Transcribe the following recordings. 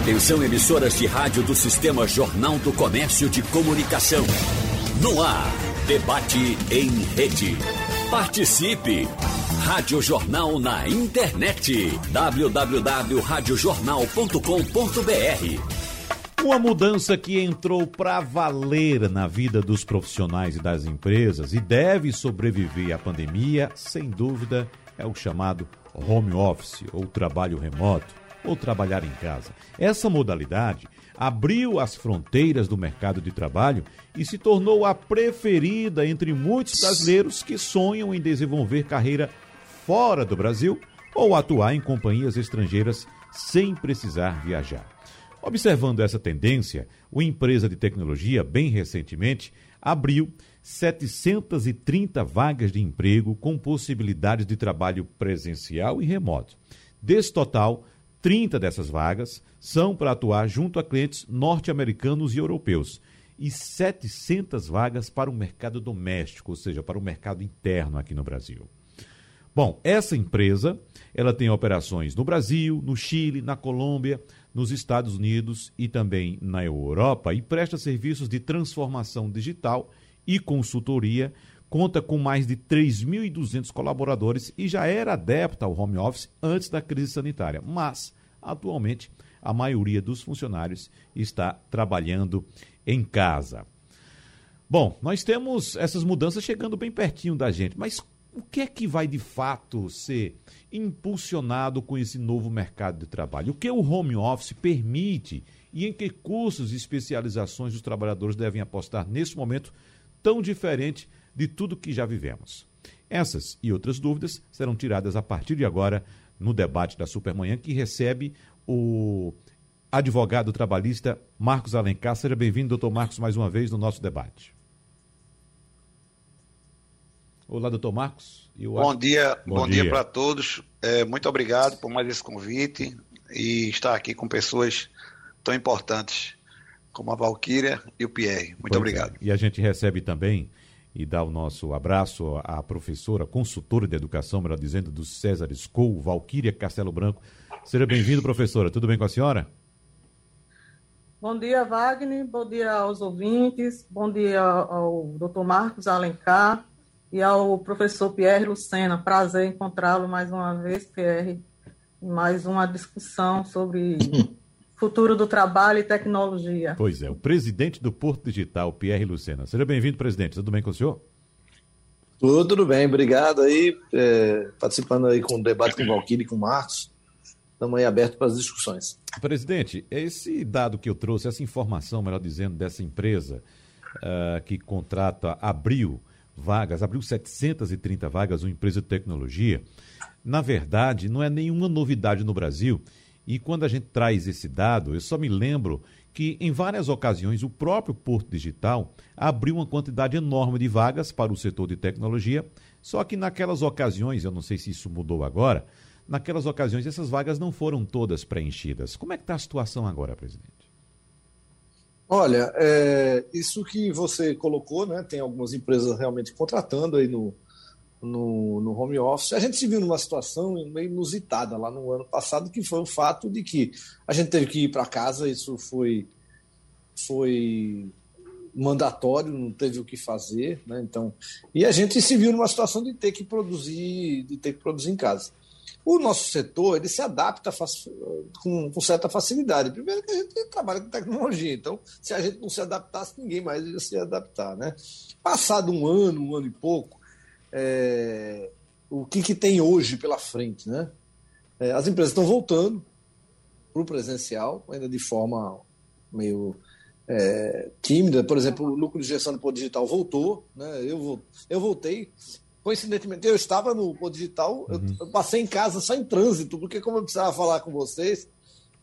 Atenção emissoras de rádio do Sistema Jornal do Comércio de Comunicação. No ar, debate em rede. Participe! Rádio Jornal na internet. www.radiojornal.com.br Uma mudança que entrou para valer na vida dos profissionais e das empresas e deve sobreviver à pandemia, sem dúvida, é o chamado home office ou trabalho remoto ou trabalhar em casa. Essa modalidade abriu as fronteiras do mercado de trabalho e se tornou a preferida entre muitos brasileiros que sonham em desenvolver carreira fora do Brasil ou atuar em companhias estrangeiras sem precisar viajar. Observando essa tendência, uma empresa de tecnologia, bem recentemente, abriu 730 vagas de emprego com possibilidades de trabalho presencial e remoto. Desse total, 30 dessas vagas são para atuar junto a clientes norte-americanos e europeus e 700 vagas para o mercado doméstico, ou seja, para o mercado interno aqui no Brasil. Bom, essa empresa, ela tem operações no Brasil, no Chile, na Colômbia, nos Estados Unidos e também na Europa e presta serviços de transformação digital e consultoria, conta com mais de 3.200 colaboradores e já era adepta ao home office antes da crise sanitária, mas atualmente a maioria dos funcionários está trabalhando em casa. Bom, nós temos essas mudanças chegando bem pertinho da gente, mas o que é que vai de fato ser impulsionado com esse novo mercado de trabalho? O que o home office permite e em que cursos e especializações os trabalhadores devem apostar nesse momento tão diferente de tudo que já vivemos? Essas e outras dúvidas serão tiradas a partir de agora no debate da Supermanhã, que recebe o advogado trabalhista Marcos Alencar. Seja bem-vindo, doutor Marcos, mais uma vez no nosso debate. Olá, doutor Marcos. Eu... Bom dia, bom, bom dia, dia para todos. É, muito obrigado por mais esse convite e estar aqui com pessoas tão importantes como a Valquíria e o Pierre. Muito pois é. obrigado. É. E a gente recebe também e dá o nosso abraço à professora, consultora de educação, melhor dizendo, do César School, Valquíria Castelo Branco. Seja bem-vindo, professora. Tudo bem com a senhora? Bom dia, Wagner. Bom dia aos ouvintes. Bom dia ao doutor Marcos Alencar e ao professor Pierre Lucena. Prazer encontrá-lo mais uma vez, Pierre, em mais uma discussão sobre futuro do trabalho e tecnologia. Pois é, o presidente do Porto Digital, Pierre Lucena. Seja bem-vindo, presidente. Tudo bem com o senhor? Tudo, tudo bem, obrigado aí, é, participando aí com o debate com o Valquírio e com o Marcos. Estamos aí abertos para as discussões. Presidente, esse dado que eu trouxe, essa informação, melhor dizendo, dessa empresa uh, que contrata, abriu vagas, abriu 730 vagas, uma empresa de tecnologia. Na verdade, não é nenhuma novidade no Brasil. E quando a gente traz esse dado, eu só me lembro que em várias ocasiões o próprio Porto Digital abriu uma quantidade enorme de vagas para o setor de tecnologia, só que naquelas ocasiões, eu não sei se isso mudou agora, naquelas ocasiões essas vagas não foram todas preenchidas. Como é que está a situação agora, presidente? Olha, é, isso que você colocou, né? Tem algumas empresas realmente contratando aí no, no, no home office. A gente se viu numa situação meio inusitada lá no ano passado, que foi o fato de que a gente teve que ir para casa, isso foi, foi mandatório, não teve o que fazer, né? Então, e a gente se viu numa situação de ter que produzir, de ter que produzir em casa. O nosso setor ele se adapta com, com, certa facilidade. Primeiro que a gente trabalha com tecnologia, então se a gente não se adaptasse, ninguém mais ia se adaptar. Né? Passado um ano, um ano e pouco, é, o que, que tem hoje pela frente? Né? É, as empresas estão voltando para o presencial, ainda de forma meio é, tímida. Por exemplo, o lucro de gestão do Poder Digital voltou. Né? Eu, eu voltei coincidentemente, eu estava no Pô Digital, uhum. eu, passei em casa só em trânsito, porque como eu precisava falar com vocês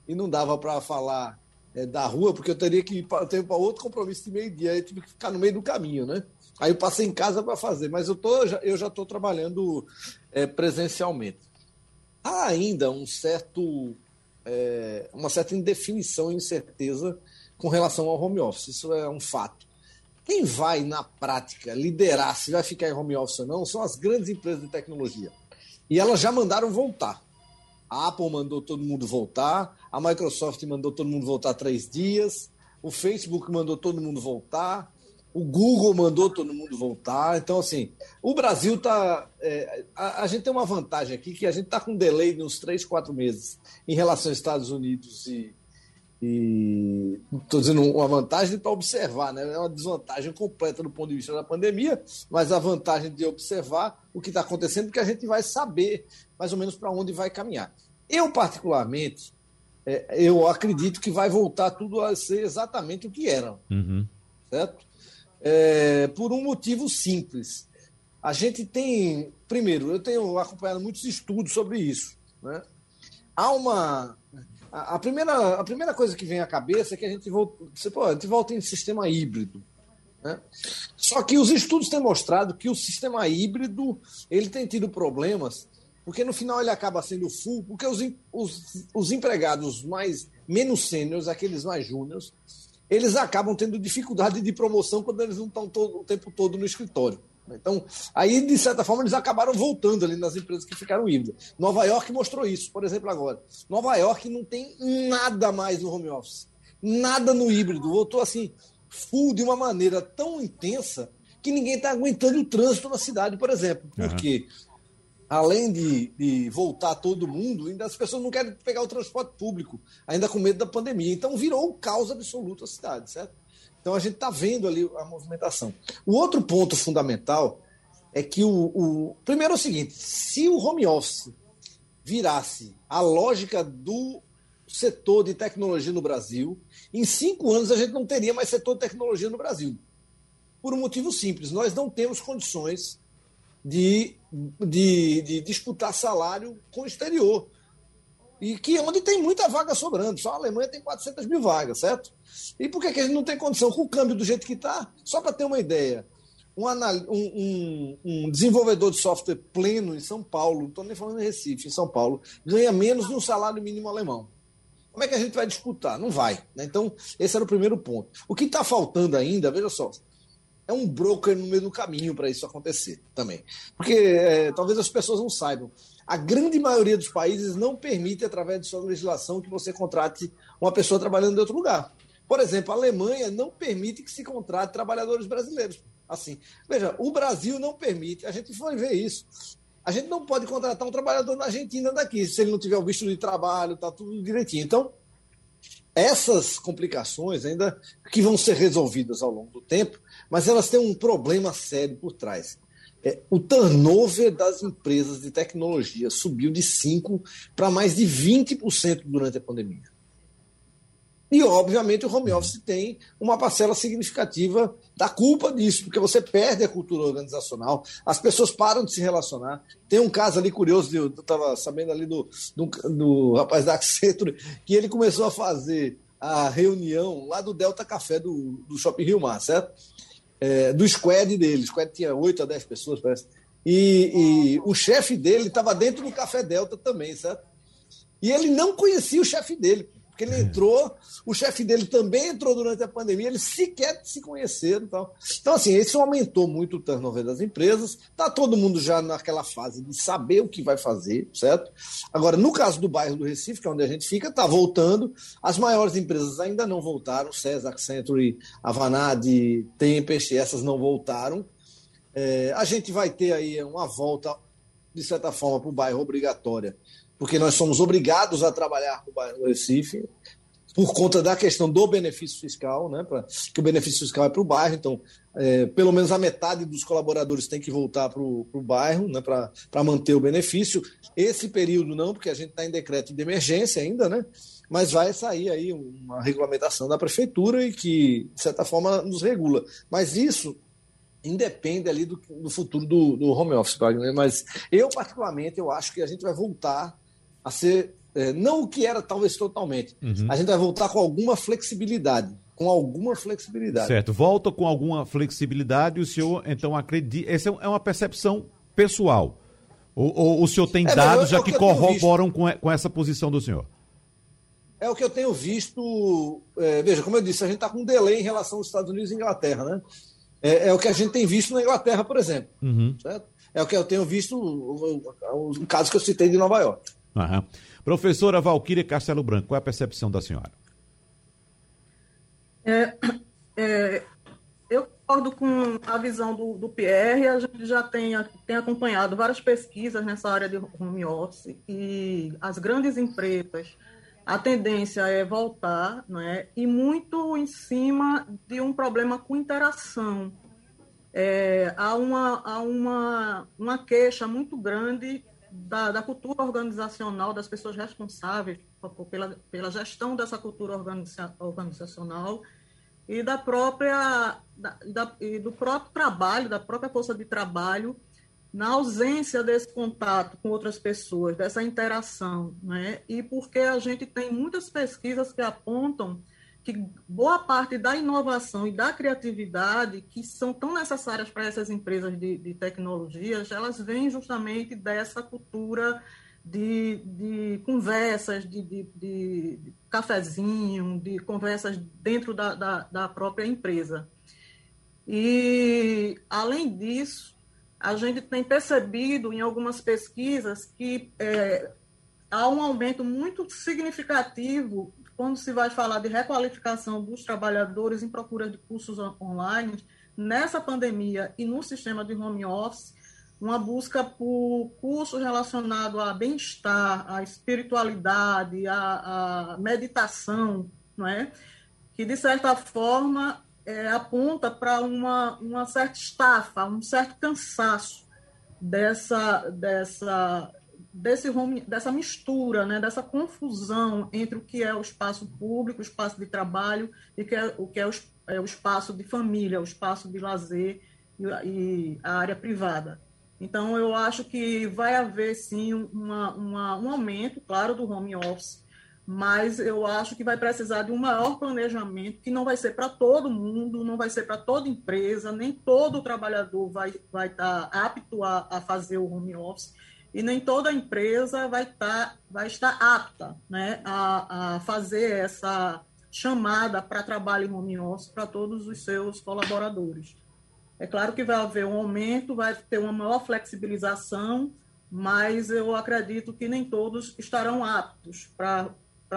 e não dava para falar é, da rua, porque eu teria que ir para outro compromisso de meio-dia, eu tive que ficar no meio do caminho, né? Aí eu passei em casa para fazer, mas eu, tô, eu já estou trabalhando é, presencialmente. Há ainda um certo, é, uma certa indefinição e incerteza com relação ao home office, isso é um fato. Quem vai, na prática, liderar se vai ficar em home office ou não são as grandes empresas de tecnologia. E elas já mandaram voltar. A Apple mandou todo mundo voltar, a Microsoft mandou todo mundo voltar três dias, o Facebook mandou todo mundo voltar, o Google mandou todo mundo voltar. Então, assim, o Brasil está. É, a, a, gente tem uma vantagem aqui que a gente está com um delay de uns três, quatro meses em relação aos Estados Unidos e. Estou dizendo uma vantagem para observar, né? é uma desvantagem completa do ponto de vista da pandemia, mas a vantagem de observar o que está acontecendo, porque a gente vai saber mais ou menos para onde vai caminhar. Eu, particularmente, é, eu acredito que vai voltar tudo a ser exatamente o que era. Uhum. Certo? É, por um motivo simples. A gente tem, primeiro, eu tenho acompanhado muitos estudos sobre isso. Né? Há uma. A, a, primeira, a primeira coisa que vem à cabeça é que a gente volta, você, pô, a gente volta em sistema híbrido. Né? Só que os estudos têm mostrado que o sistema híbrido ele tem tido problemas, porque no final ele acaba sendo full, porque os, os, os empregados mais menos sêniores, aqueles mais júniores, eles acabam tendo dificuldade de promoção quando eles não estão todo, o tempo todo no escritório. Então, aí, de certa forma, eles acabaram voltando ali nas empresas que ficaram híbridas. Nova York mostrou isso, por exemplo, agora. Nova York não tem nada mais no home office. Nada no híbrido. Voltou assim, full de uma maneira tão intensa que ninguém está aguentando o trânsito na cidade, por exemplo. Porque uhum além de, de, voltar todo mundo, ainda as pessoas não querem pegar o transporte público, ainda com medo da pandemia. Então virou um caos absoluto a cidade, certo? Então a gente está vendo ali a movimentação. O outro ponto fundamental é que o, o. Primeiro é o seguinte: se o home office virasse a lógica do setor de tecnologia no Brasil, em cinco anos a gente não teria mais setor de tecnologia no Brasil. Por um motivo simples: nós não temos condições de, de, de disputar salário com o exterior. E que é onde tem muita vaga sobrando. Só a Alemanha tem 400 mil vagas, certo? E por que, que a gente não tem condição? Com o câmbio do jeito que está, só para ter uma ideia, um, um, um, desenvolvedor de software pleno em São Paulo, não estou nem falando em Recife, em São Paulo, ganha menos de um salário mínimo alemão. Como é que a gente vai disputar? Não vai. Né? Então, esse era o primeiro ponto. O que está faltando ainda, veja só, é um broker no meio do caminho para isso acontecer também. Porque é, talvez as pessoas não saibam. A grande maioria dos países não permite, através de sua legislação, que você contrate uma pessoa trabalhando em outro lugar. Por exemplo, a Alemanha não permite que se contrate trabalhadores brasileiros. Assim, veja, o Brasil não permite, a gente foi ver isso. A gente não pode contratar um trabalhador na Argentina daqui, se ele não tiver o visto de trabalho, tá tudo direitinho. Então, essas complicações ainda que vão ser resolvidas ao longo do tempo, mas elas têm um problema sério por trás. É, o turnover das empresas de tecnologia subiu de 5% para mais de 20% durante a pandemia. E, obviamente, o home office tem uma parcela significativa da culpa disso, porque você perde a cultura organizacional, as pessoas param de se relacionar. Tem um caso ali curioso, eu estava sabendo ali do, do, do rapaz da Accenture, que ele começou a fazer a reunião lá do Delta Café do, do Shopping Rio Mar, certo? É, do squad dele. O squad tinha 8 a 10 pessoas, parece. E, e o chefe dele estava dentro do Café Delta também, certo? E ele não conhecia o chefe dele. Porque ele entrou, o chefe dele também entrou durante a pandemia, eles sequer se conheceram. Então, então assim, isso aumentou muito o turnover das empresas. Está todo mundo já naquela fase de saber o que vai fazer, certo? Agora, no caso do bairro do Recife, que é onde a gente fica, está voltando. As maiores empresas ainda não voltaram, César, Accenture, Avanad, Tempest, essas não voltaram. É, a gente vai ter aí uma volta, de certa forma, para o bairro obrigatória porque nós somos obrigados a trabalhar com o Recife por conta da questão do benefício fiscal, né, pra, que o benefício fiscal é para o bairro, então é, pelo menos a metade dos colaboradores tem que voltar para o bairro né, para manter o benefício. Esse período não, porque a gente está em decreto de emergência ainda, né? Mas vai sair aí uma regulamentação da prefeitura e que, de certa forma, nos regula. Mas isso independe ali do, do futuro do, do home office, Wagner. Mas eu, particularmente, eu acho que a gente vai voltar a ser, é, não o que era talvez totalmente, uhum. a gente vai voltar com alguma flexibilidade. Com alguma flexibilidade. Certo, volta com alguma flexibilidade. O senhor, então, acredita. Essa é uma percepção pessoal. Ou, ou o senhor tem é, dados eu, já é que, que corroboram com, com essa posição do senhor? É o que eu tenho visto. É, veja, como eu disse, a gente está com um delay em relação aos Estados Unidos e Inglaterra, né? É, é, o que a gente tem visto na Inglaterra, por exemplo. Uhum. É o que eu tenho visto, o, o, o, caso que eu citei de Nova York. Professora Valquíria Castelo Branco, qual é a percepção da senhora? É, é, eu concordo com a visão do, do Pierre, a gente já tem, tem acompanhado várias pesquisas nessa área de home office e as grandes empresas, a tendência é voltar, é e muito em cima de um problema com interação. É, há uma, há uma, uma queixa muito grande da, da cultura organizacional, das pessoas responsáveis pela, pela gestão dessa cultura organiza, organizacional, e da própria da, da, e do próprio trabalho, da própria força de trabalho, na ausência desse contato com outras pessoas, dessa interação, né? E porque a gente tem muitas pesquisas que apontam que boa parte da inovação e da criatividade que são tão necessárias para essas empresas de, de tecnologias, elas vêm justamente dessa cultura de, de conversas, de, de, de, cafezinho, de conversas dentro da, da, da, própria empresa. E, além disso, a gente tem percebido em algumas pesquisas que é, há um aumento muito significativo quando se vai falar de requalificação dos trabalhadores em procura de cursos online, nessa pandemia e no sistema de home office, uma busca por cursos relacionados a bem-estar, a espiritualidade, a, meditação, não é? que, de certa forma, é, aponta para uma, uma certa estafa, um certo cansaço dessa, dessa, desse home, dessa mistura, né? dessa confusão entre o que é o espaço público, o espaço de trabalho, e que é, o que é o, é o espaço de família, o espaço de lazer e, e a área privada. Então, eu acho que vai haver, sim, uma, uma, um aumento, claro, do home office, mas eu acho que vai precisar de um maior planejamento, que não vai ser para todo mundo, não vai ser para toda empresa, nem todo trabalhador vai, vai estar tá apto a, a fazer o home office, e nem toda empresa vai, tá, vai estar apta né, a, a fazer essa chamada para trabalho em home office para todos os seus colaboradores. É claro que vai haver um aumento, vai ter uma maior flexibilização, mas eu acredito que nem todos estarão aptos para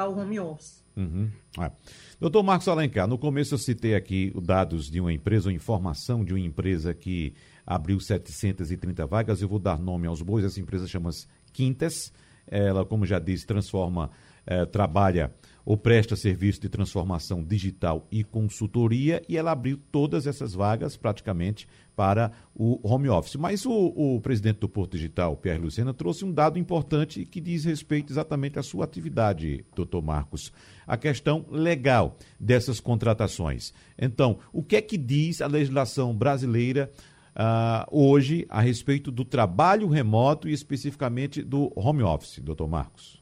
o home office. Uhum. É. Doutor Marcos Alencar, no começo eu citei aqui os dados de uma empresa, ou informação de uma empresa que abriu 730 vagas. Eu vou dar nome aos bois. Essa empresa chama-se Quintas. Ela, como já disse, transforma, eh, trabalha ou presta serviço de transformação digital e consultoria e ela abriu todas essas vagas praticamente para o home office. Mas o, o presidente do Porto Digital, Pierre Lucena, trouxe um dado importante que diz respeito exatamente à sua atividade, doutor Marcos. A questão legal dessas contratações. Então, o que é que diz a legislação brasileira uh, hoje a respeito do trabalho remoto e especificamente do home office, doutor Marcos?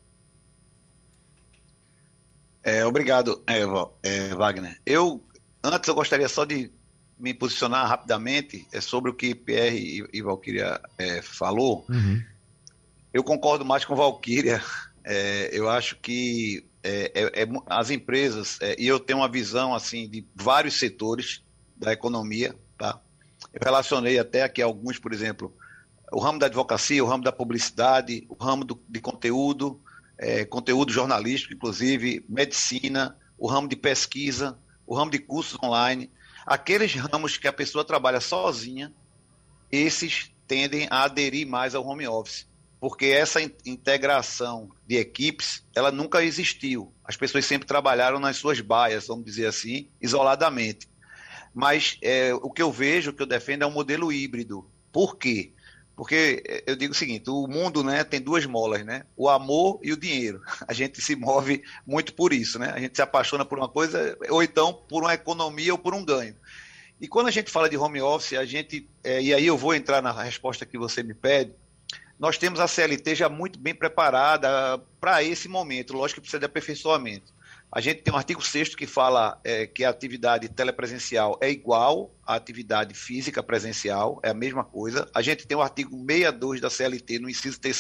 É, obrigado, é, é, Wagner. Eu antes eu gostaria só de me posicionar rapidamente é, sobre o que Pierre e, e Valkyria é, falou. Uhum. Eu concordo mais com Valkyria. É, eu acho que é, é, as empresas e eu tenho uma visão assim de vários setores da economia? Eu relacionei até aqui alguns, por exemplo, o ramo da advocacia, o ramo da publicidade, o ramo do, de conteúdo, é, conteúdo jornalístico, inclusive medicina, o ramo de pesquisa, o ramo de cursos online. Aqueles ramos que a pessoa trabalha sozinha, esses tendem a aderir mais ao home office, porque essa integração de equipes, ela nunca existiu. As pessoas sempre trabalharam nas suas baias, vamos dizer assim, isoladamente. Mas é, o que eu vejo, o que eu defendo é um modelo híbrido. Por quê? Porque eh, eu digo o seguinte, o mundo né, tem duas molas, né? O amor e o dinheiro. A gente se move muito por isso, né? A gente se apaixona por uma coisa, ou então por uma economia ou por um ganho. E quando a gente fala de home office, a gente. É, e aí eu vou entrar na resposta que você me pede. Nós temos a CLT já muito bem preparada para esse momento. Lógico que precisa de aperfeiçoamento. A gente tem um artigo 6 que fala é, que a atividade telepresencial é igual à atividade física presencial, é a mesma coisa. A gente tem o artigo 62 da CLT, no inciso 3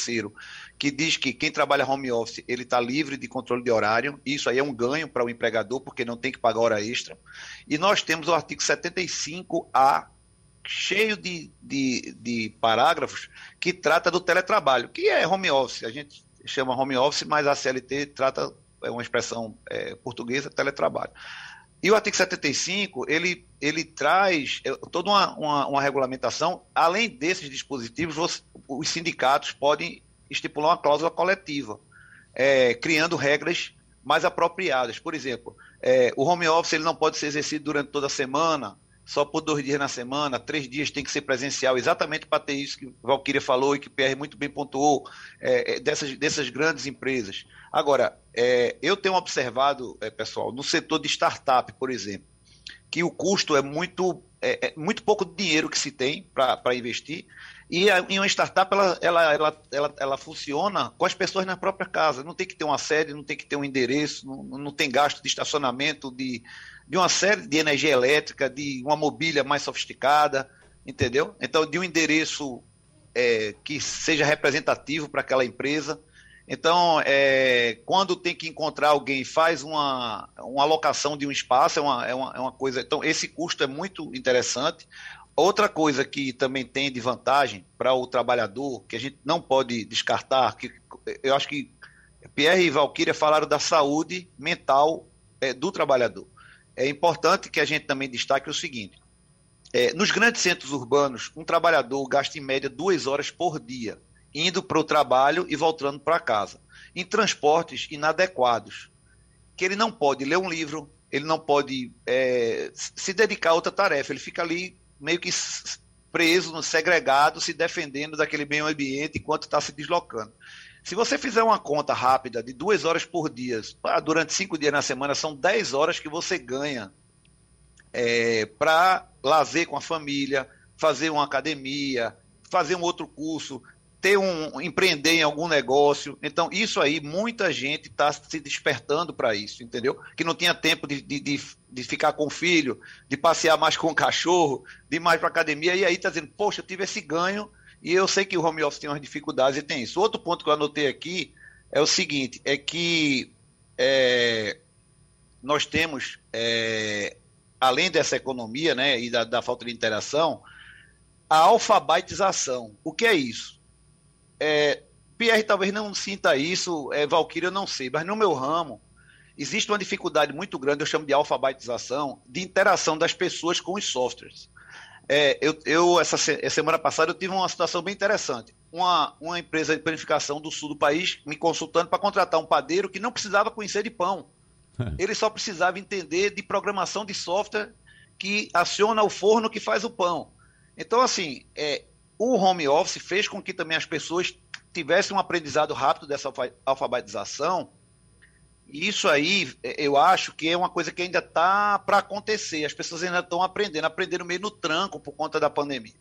que diz que quem trabalha home office ele está livre de controle de horário. Isso aí é um ganho para o empregador, porque não tem que pagar hora extra. E nós temos o artigo 75A, cheio de, de, de parágrafos, que trata do teletrabalho, que é home office. A gente chama home office, mas a CLT trata, é uma expressão é, portuguesa, teletrabalho. E o artigo 75, ele, ele traz é, toda uma, uma, uma regulamentação, além desses dispositivos, os, os, sindicatos podem estipular uma cláusula coletiva, é, criando regras mais apropriadas. Por exemplo, é, o home office ele não pode ser exercido durante toda a semana, só por dois dias na semana, três dias tem que ser presencial, exatamente para ter isso que Valquíria falou e que o PR muito bem pontuou, é, é, dessas, dessas grandes empresas. Agora, é, eu tenho observado, é, pessoal, no setor de startup, por exemplo, que o custo é muito, é, é muito pouco dinheiro que se tem para investir, e em uma startup ela, ela, ela, ela, ela funciona com as pessoas na própria casa, não tem que ter uma sede, não tem que ter um endereço, não, não tem gasto de estacionamento, de de uma série de energia elétrica, de uma mobília mais sofisticada, entendeu? Então, de um endereço é, que seja representativo para aquela empresa. Então, é, quando tem que encontrar alguém, faz uma, uma alocação de um espaço, é uma, é, uma, é uma coisa. Então, esse custo é muito interessante. Outra coisa que também tem de vantagem para o trabalhador, que a gente não pode descartar, que eu acho que Pierre e Valquíria falaram da saúde mental é, do trabalhador é importante que a gente também destaque o seguinte: é, nos grandes centros urbanos, um trabalhador gasta em média duas horas por dia, indo para o trabalho e voltando para casa, em transportes inadequados, que ele não pode ler um livro, ele não pode é, se dedicar a outra tarefa, ele fica ali meio que preso, segregado, se defendendo daquele meio ambiente enquanto está se deslocando. Se você fizer uma conta rápida de duas horas por dia, durante cinco dias na semana, são dez horas que você ganha é, para lazer com a família, fazer uma academia, fazer um outro curso, ter um empreender em algum negócio. Então, isso aí, muita gente está se despertando para isso, entendeu? Que não tinha tempo de, de, de, de, ficar com o filho, de passear mais com o cachorro, de ir mais para academia, e aí está dizendo, poxa, eu tive esse ganho e eu sei que o home office tem umas dificuldades e tem isso. Outro ponto que eu anotei aqui é o seguinte: é que é, nós temos, é, além dessa economia né, e da, da, falta de interação, a alfabetização. O que é isso? É, Pierre talvez não sinta isso, é, Valkyrie eu não sei, mas no meu ramo existe uma dificuldade muito grande, eu chamo de alfabetização, de interação das pessoas com os softwares. É, eu, eu essa, semana passada eu tive uma situação bem interessante. Uma, uma empresa de planificação do sul do país me consultando para contratar um padeiro que não precisava conhecer de pão. Ele só precisava entender de programação de software que aciona o forno que faz o pão. Então, assim, é, o home office fez com que também as pessoas tivessem um aprendizado rápido dessa alfabetização isso aí, é, eu acho que é uma coisa que ainda está para acontecer. As pessoas ainda estão aprendendo, aprendendo meio no tranco por conta da pandemia.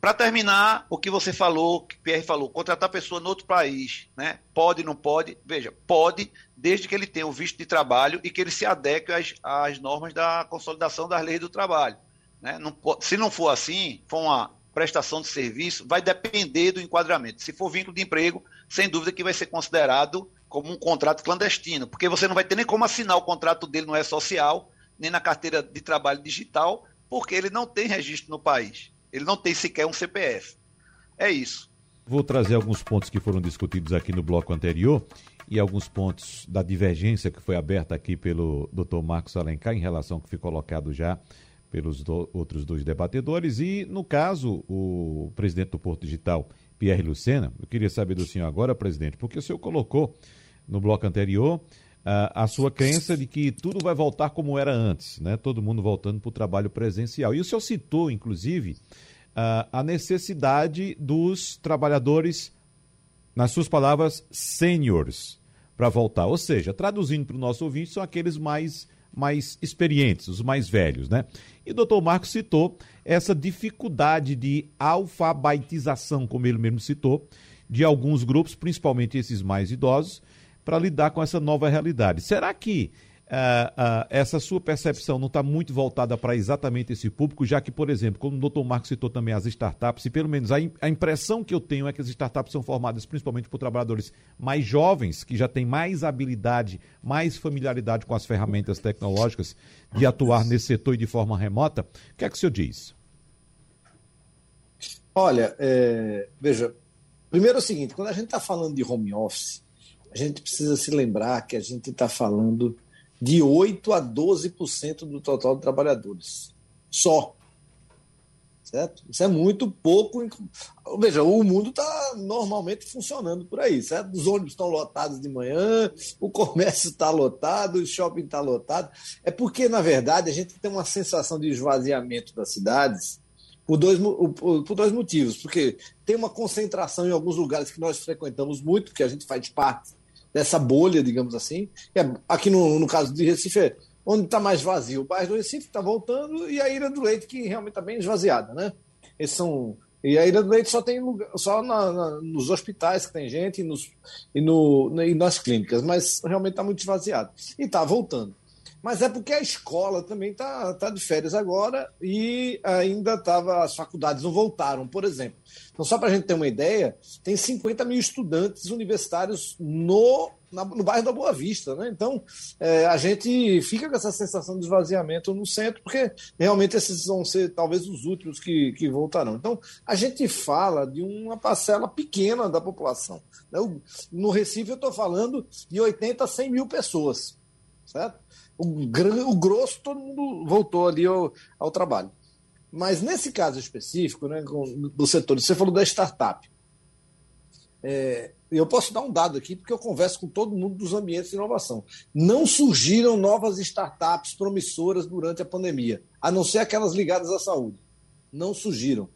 Para terminar, o que você falou, que Pierre falou, contratar pessoa no outro país, né? Pode, não pode? Veja, pode, desde que ele tenha o visto de trabalho e que ele se adeque às, às normas da consolidação das leis do trabalho. Né? Não, se não for assim, for uma prestação de serviço, vai depender do enquadramento. Se for vínculo de emprego, sem dúvida que vai ser considerado como um contrato clandestino, porque você não vai ter nem como assinar o contrato dele no E-Social, nem na carteira de trabalho digital, porque ele não tem registro no país. Ele não tem sequer um CPF. É isso. Vou trazer alguns pontos que foram discutidos aqui no bloco anterior e alguns pontos da divergência que foi aberta aqui pelo Dr. Marcos Alencar em relação ao que foi colocado já pelos do, outros dois debatedores. E, no caso, o presidente do Porto Digital, Pierre Lucena, eu queria saber do senhor agora, presidente, porque o senhor colocou no bloco anterior, a sua crença de que tudo vai voltar como era antes, né? todo mundo voltando para o trabalho presencial. E o senhor citou, inclusive, a necessidade dos trabalhadores, nas suas palavras, seniors, para voltar. Ou seja, traduzindo para o nosso ouvinte, são aqueles mais, mais experientes, os mais velhos. Né? E o doutor Marcos citou essa dificuldade de alfabetização, como ele mesmo citou, de alguns grupos, principalmente esses mais idosos, para lidar com essa nova realidade. Será que uh, uh, essa sua percepção não está muito voltada para exatamente esse público, já que, por exemplo, como o doutor Marcos citou também as startups, e pelo menos a, a impressão que eu tenho é que as startups são formadas principalmente por trabalhadores mais jovens, que já têm mais habilidade, mais familiaridade com as ferramentas tecnológicas de atuar nesse setor e de forma remota. O que é que o senhor diz? Olha, é, veja, Primeiro é o seguinte: quando a gente está falando de home office, a gente precisa se lembrar que a gente está falando de 8 a 12% do total de trabalhadores. Só. Certo? Isso é muito pouco. Veja, o mundo está normalmente funcionando por aí, certo? Os ônibus estão lotados de manhã, o comércio está lotado, o shopping está lotado. É porque, na verdade, a gente tem uma sensação de esvaziamento das cidades por dois, por dois motivos. Porque tem uma concentração em alguns lugares que nós frequentamos muito, que a gente faz parte dessa bolha, digamos assim. É, aqui no, no caso de Recife, é onde está mais vazio. O bairro do Recife está voltando e a Ilha do Leite, que realmente está bem esvaziada, né? Esses são. E a Ilha do Leite só tem lugar, só na, na, nos hospitais que tem gente e, nos, e, no, e nas clínicas, mas realmente está muito esvaziado. E está voltando mas é porque a escola também está tá de férias agora e ainda estava. As faculdades não voltaram, por exemplo. Então, só para a gente ter uma ideia, tem 50 mil estudantes universitários no, na, no bairro da Boa Vista. Né? Então, é, a gente fica com essa sensação de esvaziamento no centro, porque realmente esses vão ser talvez os últimos que, que voltarão. Então, a gente fala de uma parcela pequena da população. Né? No Recife, eu estou falando de 80 a 100 mil pessoas. Certo? O, o grosso, todo mundo voltou ali ao, ao trabalho. Mas nesse caso específico, né, do setor, você falou da startup. É, eu posso dar um dado aqui, porque eu converso com todo mundo dos ambientes de inovação. Não surgiram novas startups promissoras durante a pandemia, a não ser aquelas ligadas à saúde. Não surgiram.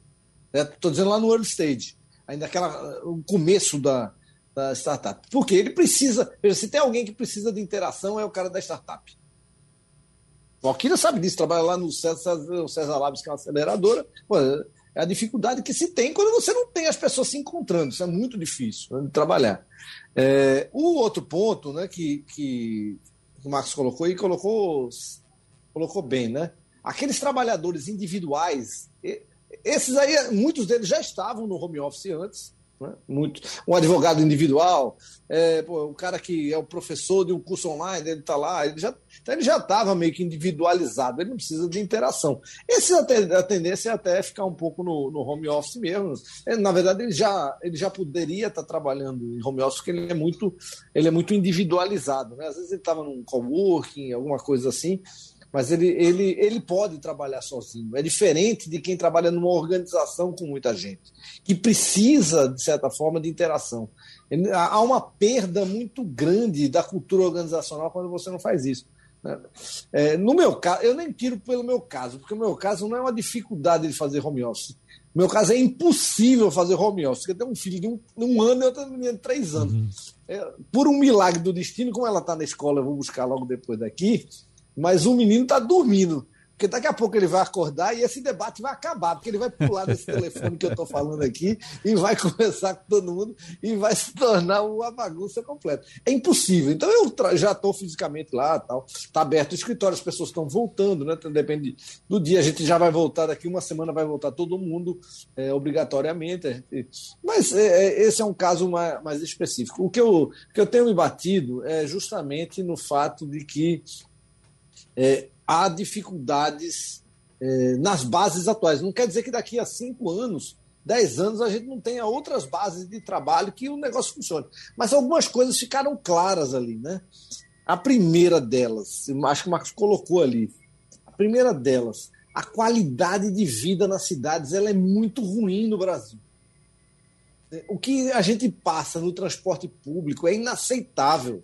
Estou é, dizendo lá no early stage, ainda aquela, o começo da, da startup. Porque ele precisa. Se tem alguém que precisa de interação, é o cara da startup. O Alquila sabe disso, trabalha lá no César, no César Labs, que é uma aceleradora. Pô, é a dificuldade que se tem quando você não tem as pessoas se encontrando. Isso é muito difícil né, de trabalhar. É, o outro ponto né, que, que o Marcos colocou e colocou, colocou bem, né? Aqueles trabalhadores individuais, esses aí, muitos deles já estavam no home office antes, né? Muito. Um advogado individual, é, pô, o cara que é o professor de um curso online, ele está lá, ele já então ele já estava meio que individualizado, ele não precisa de interação. Esse a tendência é até ficar um pouco no, no home office mesmo. É, na verdade, ele já, ele já poderia estar tá trabalhando em home office, porque ele é muito, ele é muito individualizado. Né? Às vezes ele estava num coworking, alguma coisa assim, mas ele, ele, ele pode trabalhar sozinho. É diferente de quem trabalha numa organização com muita gente, que precisa, de certa forma, de interação. Há uma perda muito grande da cultura organizacional quando você não faz isso. Né? É, no meu caso, eu nem tiro pelo meu caso, porque o meu caso não é uma dificuldade de fazer home office. No meu caso é impossível fazer home office, porque eu tenho um filho de um, um ano e outra menina de três anos. Uhum. É, por um milagre do destino, como ela está na escola, eu vou buscar logo depois daqui, mas o menino está dormindo. Porque daqui a pouco ele vai acordar e esse debate vai acabar, porque ele vai pular nesse telefone que eu estou falando aqui e vai conversar com todo mundo e vai se tornar uma bagunça completa. É impossível. Então eu já estou fisicamente lá, tal. Está aberto o escritório, as pessoas estão voltando, né? Então, depende do dia. A gente já vai voltar daqui uma semana, vai voltar todo mundo é, obrigatoriamente. Mas é, é, esse é um caso mais, mais específico. O que eu, o que eu tenho me batido é justamente no fato de que é, há dificuldades é, nas bases atuais. Não quer dizer que daqui a cinco anos, dez anos, a gente não tenha outras bases de trabalho que o negócio funcione. Mas algumas coisas ficaram claras ali. Né? A primeira delas, acho que o Marcos colocou ali, a primeira delas, a qualidade de vida nas cidades ela é muito ruim no Brasil. O que a gente passa no transporte público é inaceitável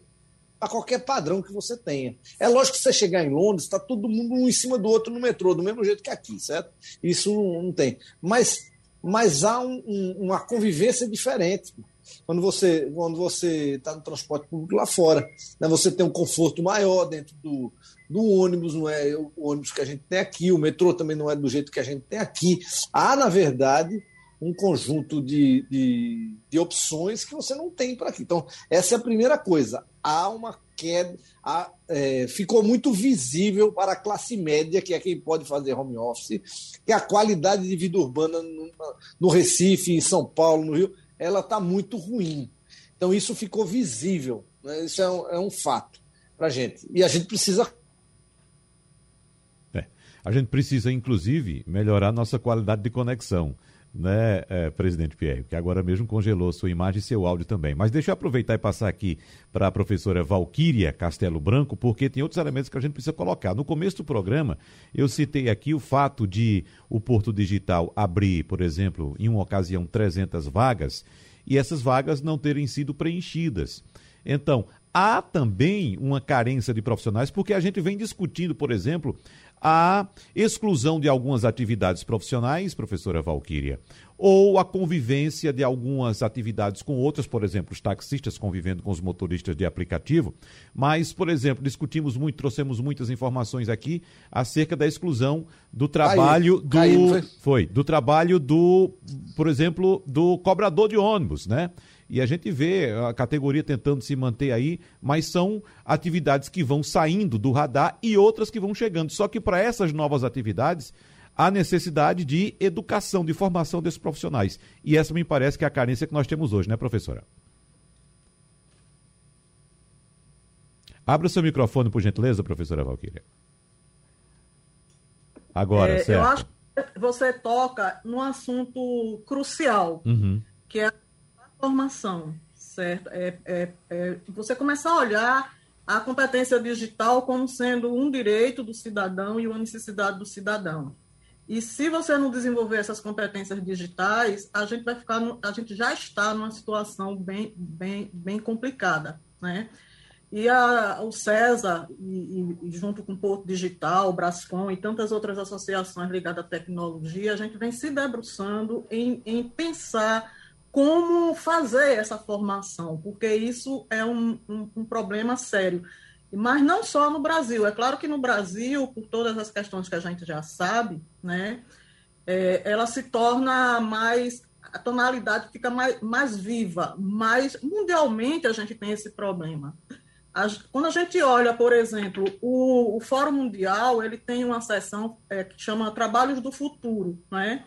a qualquer padrão que você tenha. É lógico que você chegar em Londres, está todo mundo um em cima do outro no metrô, do mesmo jeito que aqui, certo? Isso não, tem. Mas, mas há um, um, uma convivência diferente quando você quando você está no transporte público lá fora. Né? Você tem um conforto maior dentro do, do ônibus, não é o ônibus que a gente tem aqui, o metrô também não é do jeito que a gente tem aqui. Há, na verdade, um conjunto de, de, de opções que você não tem para aqui. Então, essa é a primeira coisa há uma queda, há, é, ficou muito visível para a classe média, que é quem pode fazer home office, que a qualidade de vida urbana no, no Recife, em São Paulo, no Rio, ela está muito ruim. Então isso ficou visível, né? isso é um, é um fato para a gente. E a gente precisa é, a gente precisa, inclusive, melhorar nossa qualidade de conexão. Né, é, presidente Pierre, que agora mesmo congelou sua imagem e seu áudio também. Mas deixa eu aproveitar e passar aqui para a professora Valquíria Castelo Branco, porque tem outros elementos que a gente precisa colocar. No começo do programa, eu citei aqui o fato de o Porto Digital abrir, por exemplo, em uma ocasião, 300 vagas e essas vagas não terem sido preenchidas. Então, há também uma carência de profissionais, porque a gente vem discutindo, por exemplo, a exclusão de algumas atividades profissionais, professora Valquíria, ou a convivência de algumas atividades com outras, por exemplo, os taxistas convivendo com os motoristas de aplicativo. Mas, por exemplo, discutimos muito, trouxemos muitas informações aqui acerca da exclusão do trabalho do foi? foi do trabalho do, por exemplo, do cobrador de ônibus, né? E a gente vê a categoria tentando se manter aí, mas são atividades que vão saindo do radar e outras que vão chegando. Só que para essas novas atividades, há necessidade de educação, de formação desses profissionais. E essa me parece que é a carência que nós temos hoje, né, professora? Abra o seu microfone, por gentileza, professora Valquíria. Agora, é, certo. Eu acho que você toca num assunto crucial, uhum. que é formação, certo? É, é, é, você começar a olhar a competência digital como sendo um direito do cidadão e uma necessidade do cidadão. E se você não desenvolver essas competências digitais, a gente vai ficar, no, a gente já está numa situação bem, bem, bem complicada, né? E a, o César, e, e, junto com o Porto Digital, o Brascom e tantas outras associações ligadas à tecnologia, a gente vem se debruçando em, em pensar como fazer essa formação, porque isso é um, um, um, problema sério. Mas não só no Brasil. É claro que no Brasil, por todas as questões que a gente já sabe, né, é, ela se torna mais. A tonalidade fica mais, mais viva, mas mundialmente a gente tem esse problema. quando a gente olha, por exemplo, o, o Fórum Mundial, ele tem uma seção é, que chama Trabalhos do Futuro, né?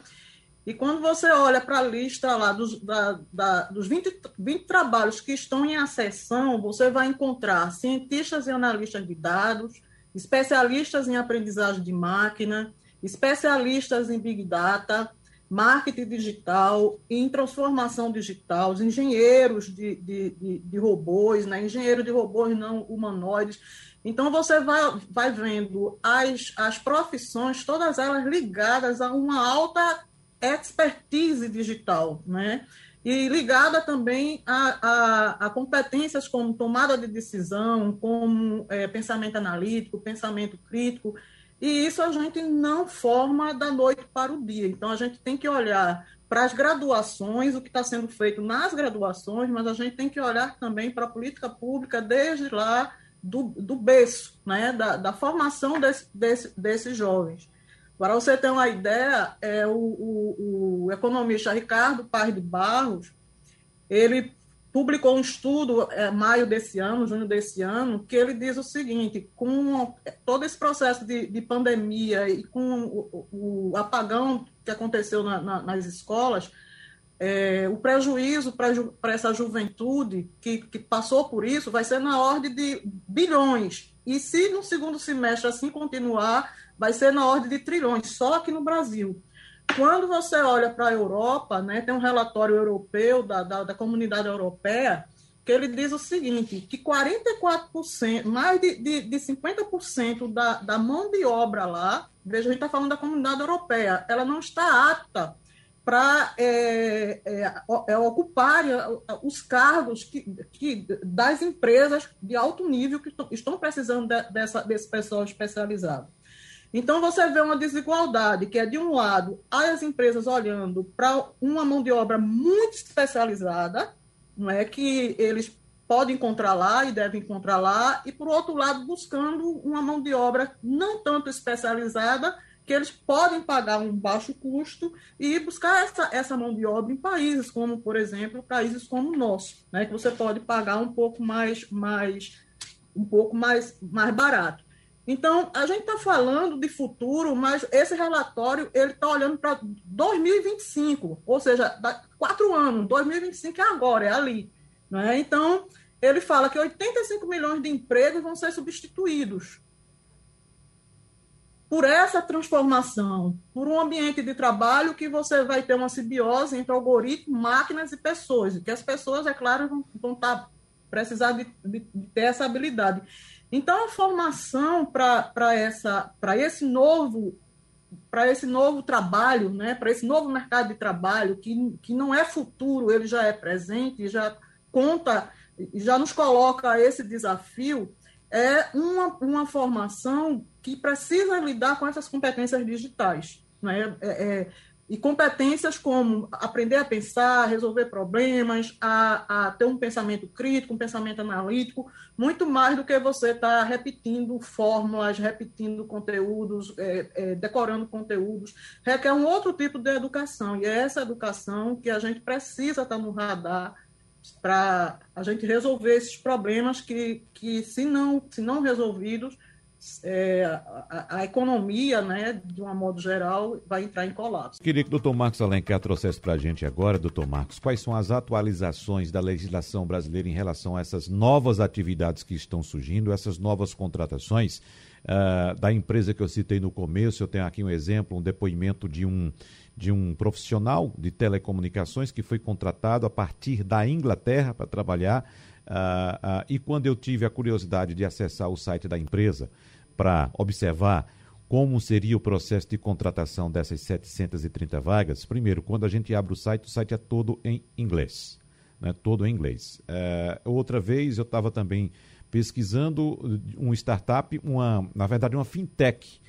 E quando você olha para a lista lá dos, da, da, dos 20, 20 trabalhos que estão em acessão, você vai encontrar cientistas e analistas de dados, especialistas em aprendizagem de máquina, especialistas em Big Data, marketing digital, em transformação digital, os engenheiros de, de, de, de robôs, né? engenheiro de robôs não humanoides. Então, você vai, vai vendo as, as profissões, todas elas ligadas a uma alta expertise digital, né? E ligada também a, a, a competências como tomada de decisão, como é, pensamento analítico, pensamento crítico, e isso a gente não forma da noite para o dia. Então, a gente tem que olhar para as graduações, o que está sendo feito nas graduações, mas a gente tem que olhar também para a política pública desde lá do, do berço, né? da, da formação desse, desse, desses jovens. Para você ter uma ideia, é, o, o, o economista Ricardo Paz de Barros, ele publicou um estudo é, maio desse ano, junho desse ano, que ele diz o seguinte: com todo esse processo de, de pandemia e com o, o, apagão que aconteceu na, na, nas escolas, é, o prejuízo para essa juventude que, que passou por isso vai ser na ordem de bilhões. E se no segundo semestre assim continuar, vai ser na ordem de trilhões, só aqui no Brasil. Quando você olha para a Europa, né, tem um relatório europeu da, da, da, comunidade europeia, que ele diz o seguinte, que 44%, mais de, de, de 50% da, da mão de obra lá, veja, a gente está falando da comunidade europeia, ela não está apta para é, é, é, ocupar os cargos que, que, das empresas de alto nível que estão precisando de, dessa, desse pessoal especializado. Então, você vê uma desigualdade, que é, de um lado, as empresas olhando para uma mão de obra muito especializada, não é que eles podem encontrar lá e devem encontrar lá, e, por outro lado, buscando uma mão de obra não tanto especializada, que eles podem pagar um baixo custo e buscar essa, essa mão de obra em países como, por exemplo, países como o nosso, né, que você pode pagar um pouco mais, mais um pouco mais, mais barato. Então, a gente está falando de futuro, mas esse relatório ele está olhando para 2025, ou seja, quatro anos, 2025 é agora, é ali. Né? Então, ele fala que 85 milhões de empregos vão ser substituídos. por essa transformação, por um ambiente de trabalho que você vai ter uma simbiose entre algoritmo, máquinas e pessoas, que as pessoas, é claro, vão, vão tá, precisar de, de, de ter essa habilidade. Então, a formação para esse novo para esse novo trabalho, né, para esse novo mercado de trabalho, que, que não é futuro, ele já é presente, já conta, já nos coloca esse desafio, é uma, uma formação que precisa lidar com essas competências digitais. Né? É, é, e competências como aprender a pensar, resolver problemas, a, a, ter um pensamento crítico, um pensamento analítico, muito mais do que você estar tá repetindo fórmulas, repetindo conteúdos, é, é, decorando conteúdos. Requer um outro tipo de educação, e é essa educação que a gente precisa estar tá no radar para a gente resolver esses problemas que, que se, não, se não resolvidos, é, a, a, economia, né, de um modo geral, vai entrar em colapso. Queria que o doutor Marcos Alencar trouxesse para a gente agora, doutor Marcos, quais são as atualizações da legislação brasileira em relação a essas novas atividades que estão surgindo, essas novas contratações uh, da empresa que eu citei no começo. Eu tenho aqui um exemplo, um depoimento de um, de um profissional de telecomunicações que foi contratado a partir da Inglaterra para trabalhar. Uh, uh, e quando eu tive a curiosidade de acessar o site da empresa, para observar como seria o processo de contratação dessas 730 vagas, primeiro, quando a gente abre o site, o site é todo em inglês. Né, todo em inglês. É, outra vez eu estava também pesquisando um startup, uma, na verdade, uma fintech,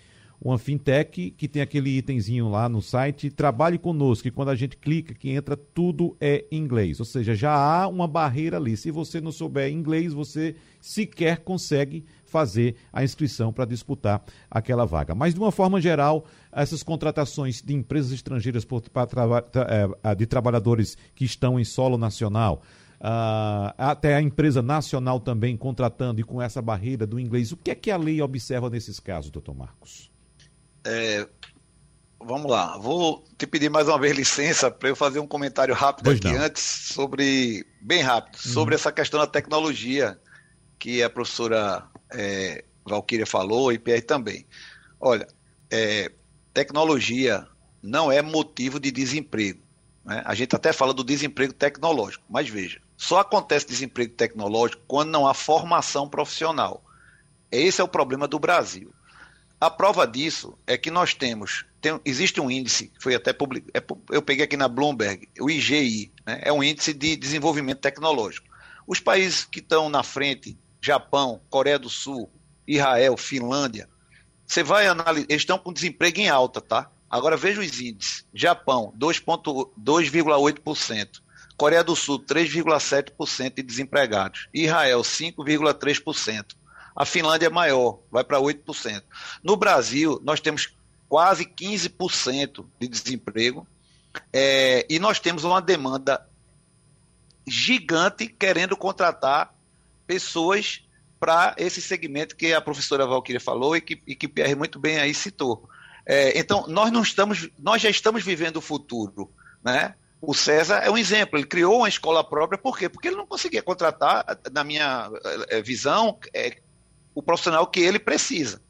uma fintech que tem aquele itemzinho lá no site, trabalhe conosco, e quando a gente clica, que entra, tudo é inglês. Ou seja, já há uma barreira ali. Se você não souber inglês, você sequer consegue fazer a inscrição para disputar aquela vaga. Mas, de uma forma geral, essas contratações de empresas estrangeiras por, é, de trabalhadores que estão em solo nacional, Uh, até a empresa nacional também contratando e com essa barreira do inglês. O que é que a lei observa nesses casos, doutor Marcos? É, vamos lá, vou te pedir mais uma vez licença para eu fazer um comentário rápido pois aqui não. antes sobre, bem rápido, sobre essa questão da tecnologia que a professora é, Valquíria falou e Pierre também. Olha, é, tecnologia não é motivo de desemprego. Né? A gente até fala do desemprego tecnológico, mas veja, só acontece desemprego tecnológico quando não há formação profissional. Esse é o problema do Brasil. A prova disso é que nós temos, tem, existe um índice, foi até public, é, eu peguei aqui na Bloomberg, o IGI, né, é um índice de desenvolvimento tecnológico. Os países que estão na frente, Japão, Coreia do Sul, Israel, Finlândia, você vai analisar, eles estão com desemprego em alta, tá? Agora veja os índices. Japão, 2,8%. Coreia do Sul, 3,7% de desempregados. Israel, 5,3%. A Finlândia é maior, vai para 8%. No Brasil, nós temos quase 15% de desemprego é, e nós temos uma demanda gigante querendo contratar pessoas para esse segmento que a professora Valquíria falou e que, e que Pierre muito bem aí citou. É, então, nós não estamos, nós já estamos vivendo o futuro, né? O César é um exemplo, ele criou uma escola própria, por quê? Porque ele não conseguia contratar, na minha é, visão, é, o profissional que ele precisa.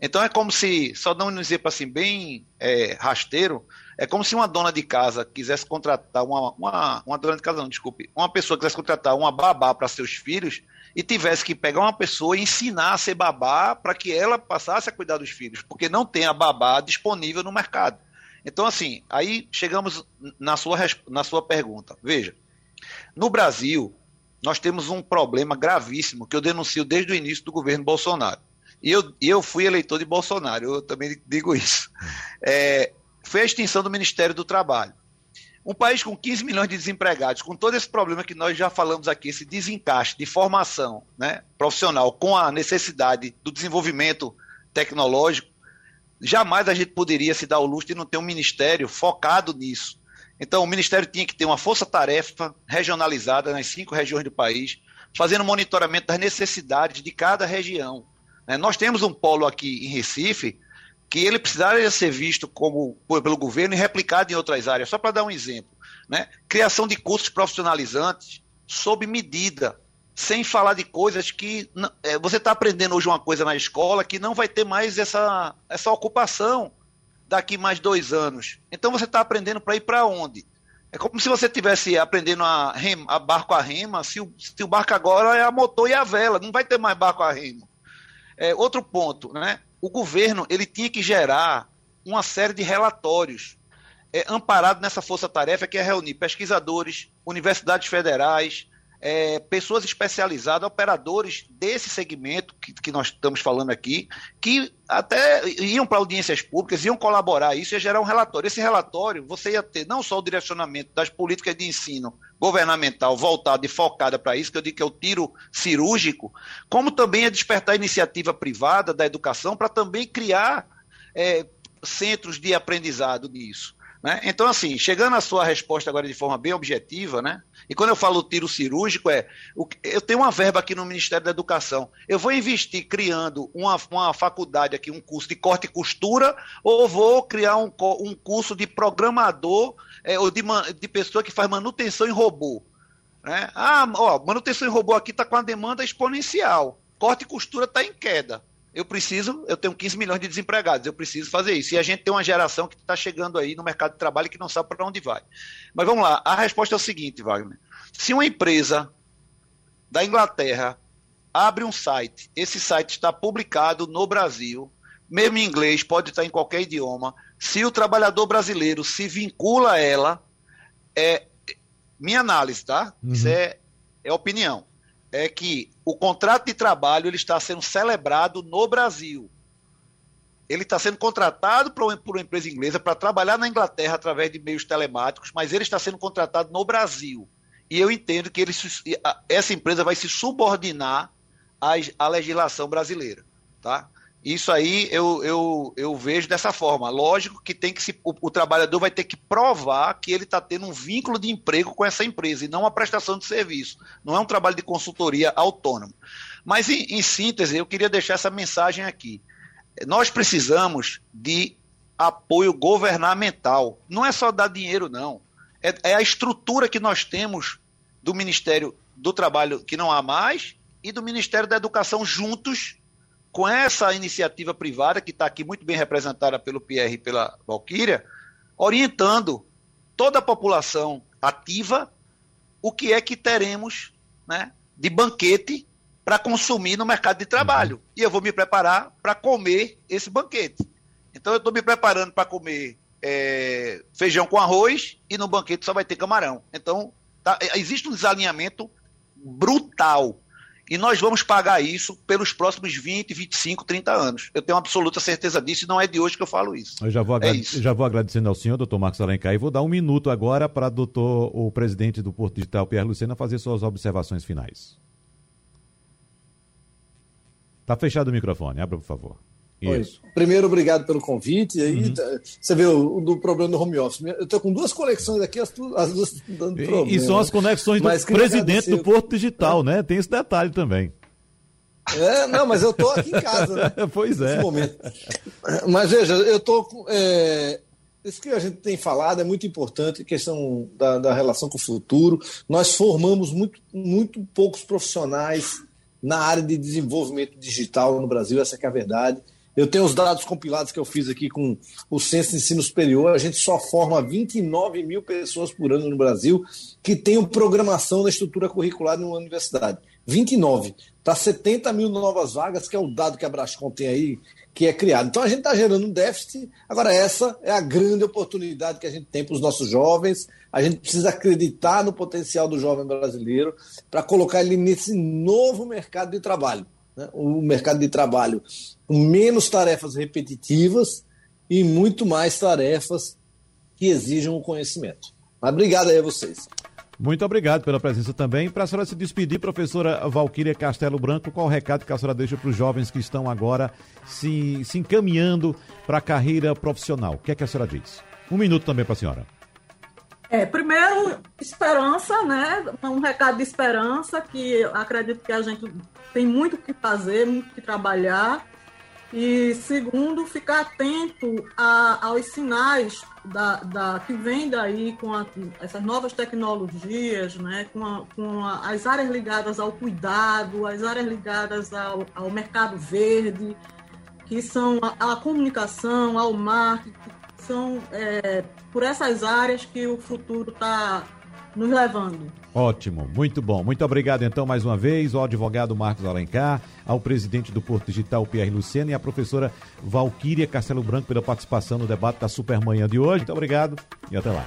Então é como se, só dando um exemplo assim, bem é, rasteiro, é como se uma dona de casa quisesse contratar uma, uma, uma dona de casa, não, desculpe, uma pessoa quisesse contratar uma babá para seus filhos e tivesse que pegar uma pessoa e ensinar a ser babá para que ela passasse a cuidar dos filhos, porque não tem a babá disponível no mercado. Então, assim, aí chegamos na sua, na sua pergunta. Veja, no Brasil, nós temos um problema gravíssimo que eu denuncio desde o início do governo Bolsonaro. E eu, eu fui eleitor de Bolsonaro, eu também digo isso. É, foi a extinção do Ministério do Trabalho. Um país com 15 milhões de desempregados, com todo esse problema que nós já falamos aqui, esse desencaixe de formação né, profissional com a necessidade do desenvolvimento tecnológico, jamais a gente poderia se dar o luxo de não ter um ministério focado nisso. Então, o Ministério tinha que ter uma força-tarefa regionalizada nas cinco regiões do país, fazendo monitoramento das necessidades de cada região. Né? Nós temos um polo aqui em Recife que ele precisaria ser visto como pelo governo e replicado em outras áreas. Só para dar um exemplo, né? criação de cursos profissionalizantes sob medida. sem falar de coisas que é, você está aprendendo hoje uma coisa na escola que não vai ter mais essa, essa ocupação daqui mais dois anos. Então você está aprendendo para ir para onde? É como se você estivesse aprendendo a, rema, a barco a rema, se o, se o barco agora é a motor e a vela, não vai ter mais barco a remo. É, outro ponto, né? O governo ele tinha que gerar uma série de relatórios é, amparado nessa força-tarefa que é reunir pesquisadores, universidades federais, é, pessoas especializadas, operadores desse segmento que, que, nós estamos falando aqui, que até iam para audiências públicas, iam colaborar isso, ia gerar um relatório. Esse relatório, você ia ter não só o direcionamento das políticas de ensino governamental voltada e focada para isso, que eu digo que é o tiro cirúrgico, como também é despertar a iniciativa privada da educação para também criar é, centros de aprendizado nisso. Né? Então, assim, chegando à sua resposta agora de forma bem objetiva, né? E quando eu falo tiro cirúrgico, é eu tenho uma verba aqui no Ministério da Educação. Eu vou investir criando uma, uma faculdade aqui, um curso de corte e costura, ou vou criar um, um curso de programador é, ou de, de pessoa que faz manutenção em robô. Né? Ah, ó, manutenção em robô aqui está com a demanda exponencial. Corte e costura está em queda eu preciso, eu tenho 15 milhões de desempregados, eu preciso fazer isso. E a gente tem uma geração que está chegando aí no mercado de trabalho que não sabe para onde vai. Mas vamos lá, a resposta é o seguinte, Wagner. Se uma empresa da Inglaterra abre um site, esse site está publicado no Brasil, mesmo em inglês, pode estar em qualquer idioma. Se o trabalhador brasileiro se vincula a ela, é minha análise, tá? Uhum. Isso é, é opinião é que o contrato de trabalho ele está sendo celebrado no Brasil. Ele está sendo contratado por uma empresa inglesa para trabalhar na Inglaterra através de meios telemáticos, mas ele está sendo contratado no Brasil. E eu entendo que ele, essa empresa vai se subordinar à, à legislação brasileira. Tá? Isso aí eu, eu, eu vejo dessa forma. Lógico que tem que se, o, o trabalhador vai ter que provar que ele está tendo um vínculo de emprego com essa empresa e não uma prestação de serviço. Não é um trabalho de consultoria autônomo. Mas, em, em síntese, eu queria deixar essa mensagem aqui. Nós precisamos de apoio governamental. Não é só dar dinheiro, não. É, é a estrutura que nós temos do Ministério do Trabalho, que não há mais, e do Ministério da Educação juntos com essa iniciativa privada, que está aqui muito bem representada pelo Pierre e pela Valquíria, orientando toda a população ativa o que é que teremos né, de banquete para consumir no mercado de trabalho. Uhum. E eu vou me preparar para comer esse banquete. Então eu estou me preparando para comer é, feijão com arroz e no banquete só vai ter camarão. Então tá, existe um desalinhamento brutal e nós vamos pagar isso pelos próximos 20, 25, 30 anos. Eu tenho absoluta certeza disso e não é de hoje que eu falo isso. Eu já vou, é já vou agradecendo ao senhor, doutor Marcos Alencar, e vou dar um minuto agora para doutor, o presidente do Porto Digital, Pierre Lucena, fazer suas observações finais. Está fechado o microfone, abra, por favor. Isso. Primeiro, obrigado pelo convite. Aí, uhum. Tá, você vê o, do problema do home office. Eu estou com duas conexões aqui, as, as duas dando problema. E são as conexões do presidente do Porto Digital, né? Tem esse detalhe também. É, não, mas eu estou aqui em casa, né? pois é. Mas veja, eu estou. É, isso que a gente tem falado é muito importante, questão da, da relação com o futuro. Nós formamos muito, muito poucos profissionais na área de desenvolvimento digital no Brasil, essa é a verdade. Eu tenho os dados compilados que eu fiz aqui com o Censo de Ensino Superior. A gente só forma 29 mil pessoas por ano no Brasil que tenham programação na estrutura curricular de uma universidade. 29. Para 70 mil novas vagas, que é o dado que a Brascom tem aí, que é criado. Então a gente está gerando um déficit. Agora, essa é a grande oportunidade que a gente tem para os nossos jovens. A gente precisa acreditar no potencial do jovem brasileiro para colocar ele nesse novo mercado de trabalho né, o mercado de trabalho com menos tarefas repetitivas e muito mais tarefas que exijam o conhecimento. Mas obrigado aí a vocês. Muito obrigado pela presença também. Para a senhora se despedir, professora Valquíria Castelo Branco, qual o recado que a senhora deixa para os jovens que estão agora se, se encaminhando para a carreira profissional? O que é que a senhora diz? Um minuto também para a senhora. É, primeiro, esperança, né? Um recado de esperança, que acredito que a gente tem muito o que fazer, muito o que trabalhar. E segundo, ficar atento a, aos sinais da, da, que vem daí com a, essas novas tecnologias, né, com, a, com a, as áreas ligadas ao cuidado, as áreas ligadas ao, ao mercado verde, que são a, a comunicação, ao marketing, são é, por essas áreas que o futuro está nos levando. Ótimo, muito bom. Muito obrigado então mais uma vez ao advogado Marcos Alencar, ao presidente do Porto Digital Pierre Luciano e à professora Valquíria Castelo Branco pela participação no debate da Supermanhã de hoje. Muito obrigado e até lá.